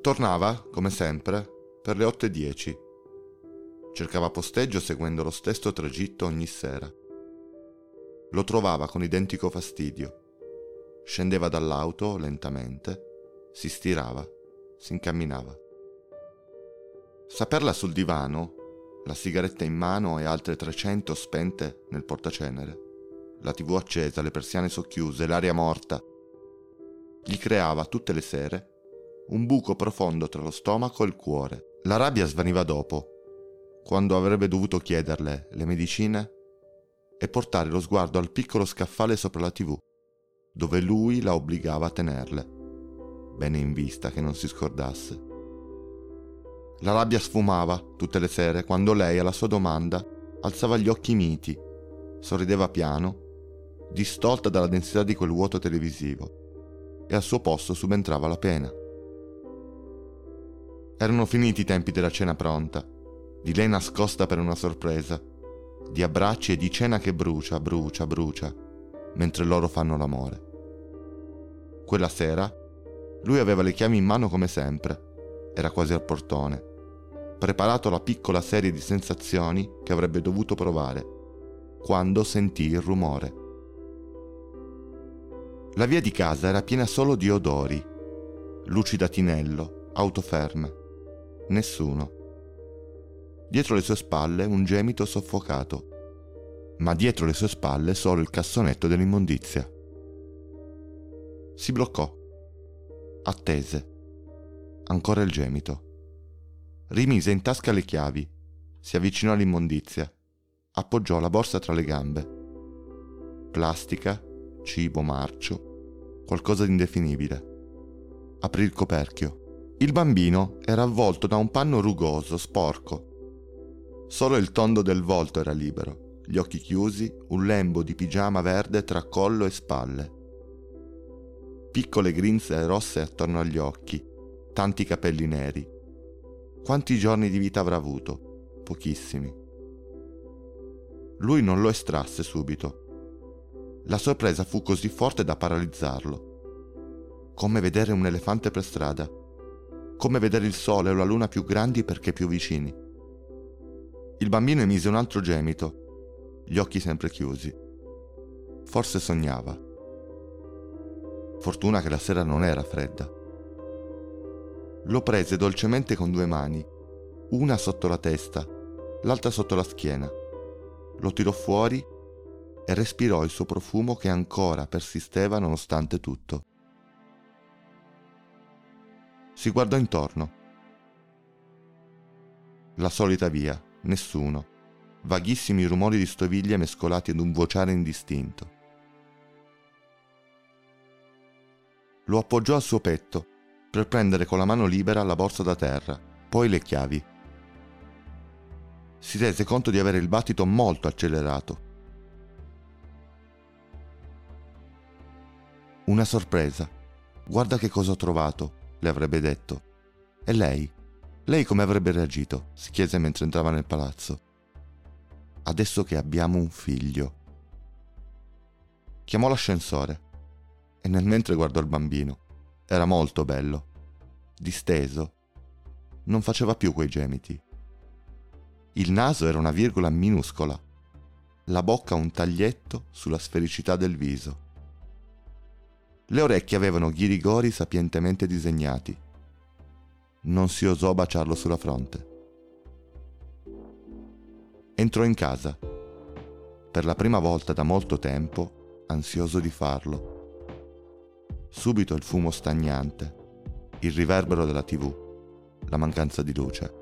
Tornava, come sempre, per le 8.10. Cercava posteggio seguendo lo stesso tragitto ogni sera. Lo trovava con identico fastidio. Scendeva dall'auto lentamente, si stirava, si incamminava. Saperla sul divano, la sigaretta in mano e altre 300 spente nel portacenere, la tv accesa, le persiane socchiuse, l'aria morta, gli creava tutte le sere un buco profondo tra lo stomaco e il cuore. La rabbia svaniva dopo, quando avrebbe dovuto chiederle le medicine e portare lo sguardo al piccolo scaffale sopra la tv, dove lui la obbligava a tenerle, bene in vista che non si scordasse. La rabbia sfumava tutte le sere quando lei alla sua domanda alzava gli occhi miti, sorrideva piano, distolta dalla densità di quel vuoto televisivo, e al suo posto subentrava la pena. Erano finiti i tempi della cena pronta, di lei nascosta per una sorpresa, di abbracci e di cena che brucia, brucia, brucia, mentre loro fanno l'amore. Quella sera lui aveva le chiavi in mano come sempre, era quasi al portone preparato la piccola serie di sensazioni che avrebbe dovuto provare quando sentì il rumore. La via di casa era piena solo di odori, luci da tinello, auto ferme, nessuno. Dietro le sue spalle un gemito soffocato, ma dietro le sue spalle solo il cassonetto dell'immondizia. Si bloccò, attese, ancora il gemito rimise in tasca le chiavi, si avvicinò all'immondizia, appoggiò la borsa tra le gambe. Plastica, cibo marcio, qualcosa di indefinibile. Aprì il coperchio. Il bambino era avvolto da un panno rugoso, sporco. Solo il tondo del volto era libero, gli occhi chiusi, un lembo di pigiama verde tra collo e spalle. Piccole grinze rosse attorno agli occhi, tanti capelli neri, quanti giorni di vita avrà avuto? Pochissimi. Lui non lo estrasse subito. La sorpresa fu così forte da paralizzarlo. Come vedere un elefante per strada. Come vedere il sole o la luna più grandi perché più vicini. Il bambino emise un altro gemito, gli occhi sempre chiusi. Forse sognava. Fortuna che la sera non era fredda. Lo prese dolcemente con due mani, una sotto la testa, l'altra sotto la schiena. Lo tirò fuori e respirò il suo profumo che ancora persisteva nonostante tutto. Si guardò intorno. La solita via, nessuno, vaghissimi rumori di stoviglie mescolati ad un vociare indistinto. Lo appoggiò al suo petto per prendere con la mano libera la borsa da terra, poi le chiavi. Si rese conto di avere il battito molto accelerato. Una sorpresa. Guarda che cosa ho trovato, le avrebbe detto. E lei? Lei come avrebbe reagito? si chiese mentre entrava nel palazzo. Adesso che abbiamo un figlio. Chiamò l'ascensore e nel mentre guardò il bambino. Era molto bello, disteso. Non faceva più quei gemiti. Il naso era una virgola minuscola, la bocca un taglietto sulla sfericità del viso. Le orecchie avevano ghirigori sapientemente disegnati. Non si osò baciarlo sulla fronte. Entrò in casa, per la prima volta da molto tempo, ansioso di farlo subito il fumo stagnante, il riverbero della tv, la mancanza di luce.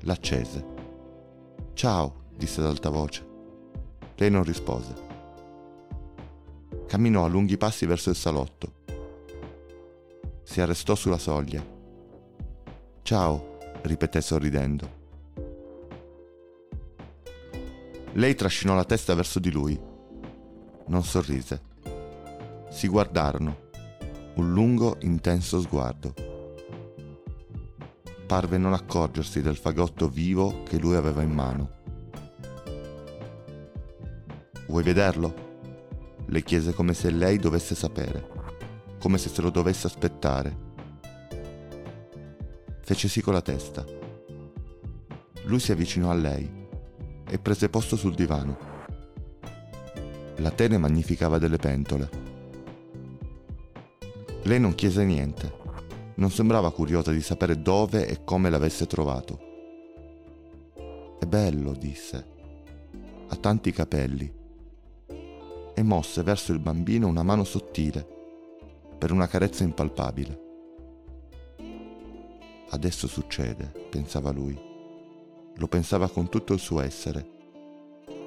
L'accese. Ciao, disse ad alta voce. Lei non rispose. Camminò a lunghi passi verso il salotto. Si arrestò sulla soglia. Ciao, ripeté sorridendo. Lei trascinò la testa verso di lui. Non sorrise si guardarono, un lungo, intenso sguardo. Parve non accorgersi del fagotto vivo che lui aveva in mano. Vuoi vederlo? Le chiese come se lei dovesse sapere, come se se lo dovesse aspettare. Fece sì con la testa. Lui si avvicinò a lei e prese posto sul divano. La tele magnificava delle pentole. Lei non chiese niente. Non sembrava curiosa di sapere dove e come l'avesse trovato. È bello, disse. Ha tanti capelli. E mosse verso il bambino una mano sottile per una carezza impalpabile. Adesso succede, pensava lui. Lo pensava con tutto il suo essere.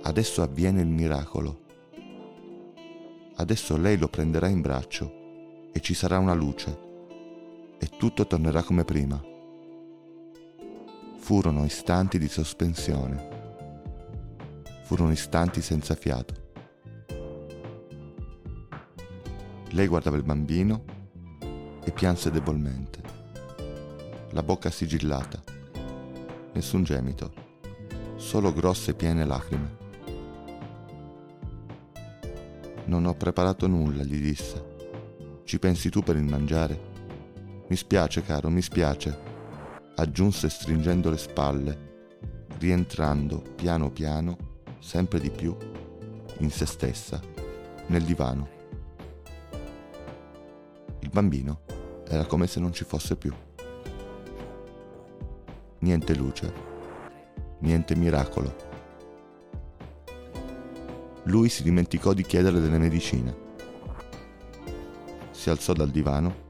Adesso avviene il miracolo. Adesso lei lo prenderà in braccio e ci sarà una luce e tutto tornerà come prima. Furono istanti di sospensione. Furono istanti senza fiato. Lei guardava il bambino e pianse debolmente, la bocca sigillata, nessun gemito, solo grosse piene lacrime. Non ho preparato nulla, gli disse. Ci pensi tu per il mangiare? Mi spiace, caro, mi spiace, aggiunse stringendo le spalle, rientrando piano piano, sempre di più, in se stessa, nel divano. Il bambino era come se non ci fosse più. Niente luce, niente miracolo. Lui si dimenticò di chiedere delle medicine. Si alzò dal divano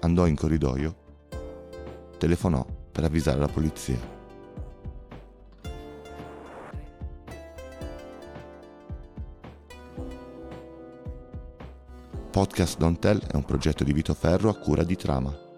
andò in corridoio, telefonò per avvisare la polizia. Podcast Don't Tell è un progetto di Vito Ferro a cura di Trama.